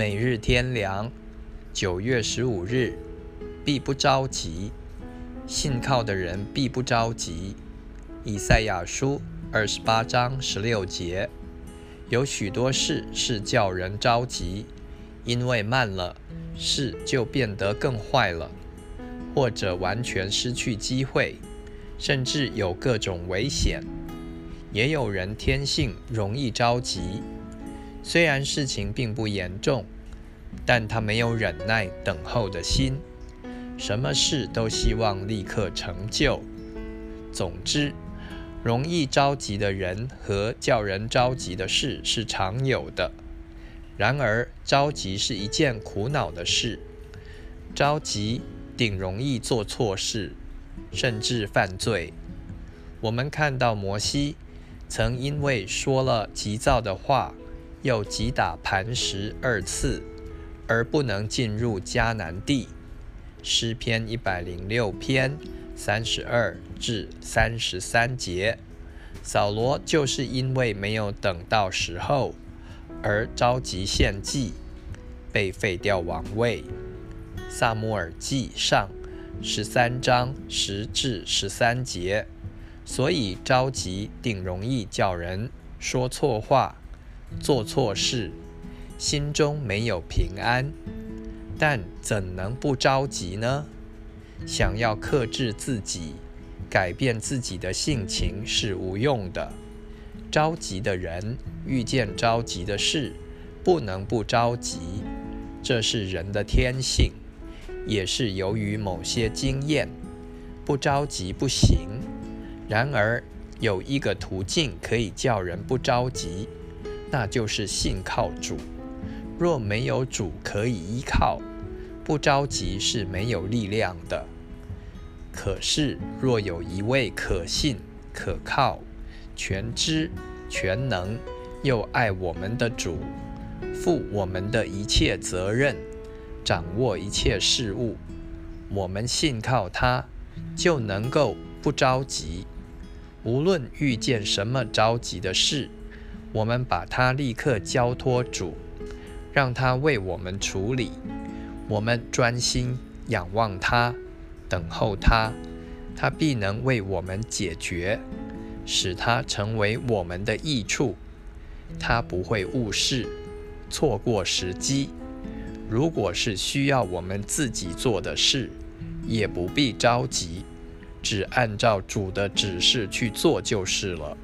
每日天良，九月十五日，必不着急。信靠的人必不着急。以赛亚书二十八章十六节，有许多事是叫人着急，因为慢了，事就变得更坏了，或者完全失去机会，甚至有各种危险。也有人天性容易着急。虽然事情并不严重，但他没有忍耐等候的心，什么事都希望立刻成就。总之，容易着急的人和叫人着急的事是常有的。然而，着急是一件苦恼的事，着急顶容易做错事，甚至犯罪。我们看到摩西曾因为说了急躁的话。又击打磐石二次，而不能进入迦南地。诗篇一百零六篇三十二至三十三节。扫罗就是因为没有等到时候，而着急献祭，被废掉王位。萨摩尔记上十三章十至十三节。所以着急定容易叫人说错话。做错事，心中没有平安，但怎能不着急呢？想要克制自己，改变自己的性情是无用的。着急的人遇见着急的事，不能不着急，这是人的天性，也是由于某些经验。不着急不行。然而有一个途径可以叫人不着急。那就是信靠主。若没有主可以依靠，不着急是没有力量的。可是若有一位可信、可靠、全知、全能又爱我们的主，负我们的一切责任，掌握一切事物，我们信靠他，就能够不着急。无论遇见什么着急的事。我们把它立刻交托主，让他为我们处理。我们专心仰望他，等候他，他必能为我们解决，使他成为我们的益处。他不会误事，错过时机。如果是需要我们自己做的事，也不必着急，只按照主的指示去做就是了。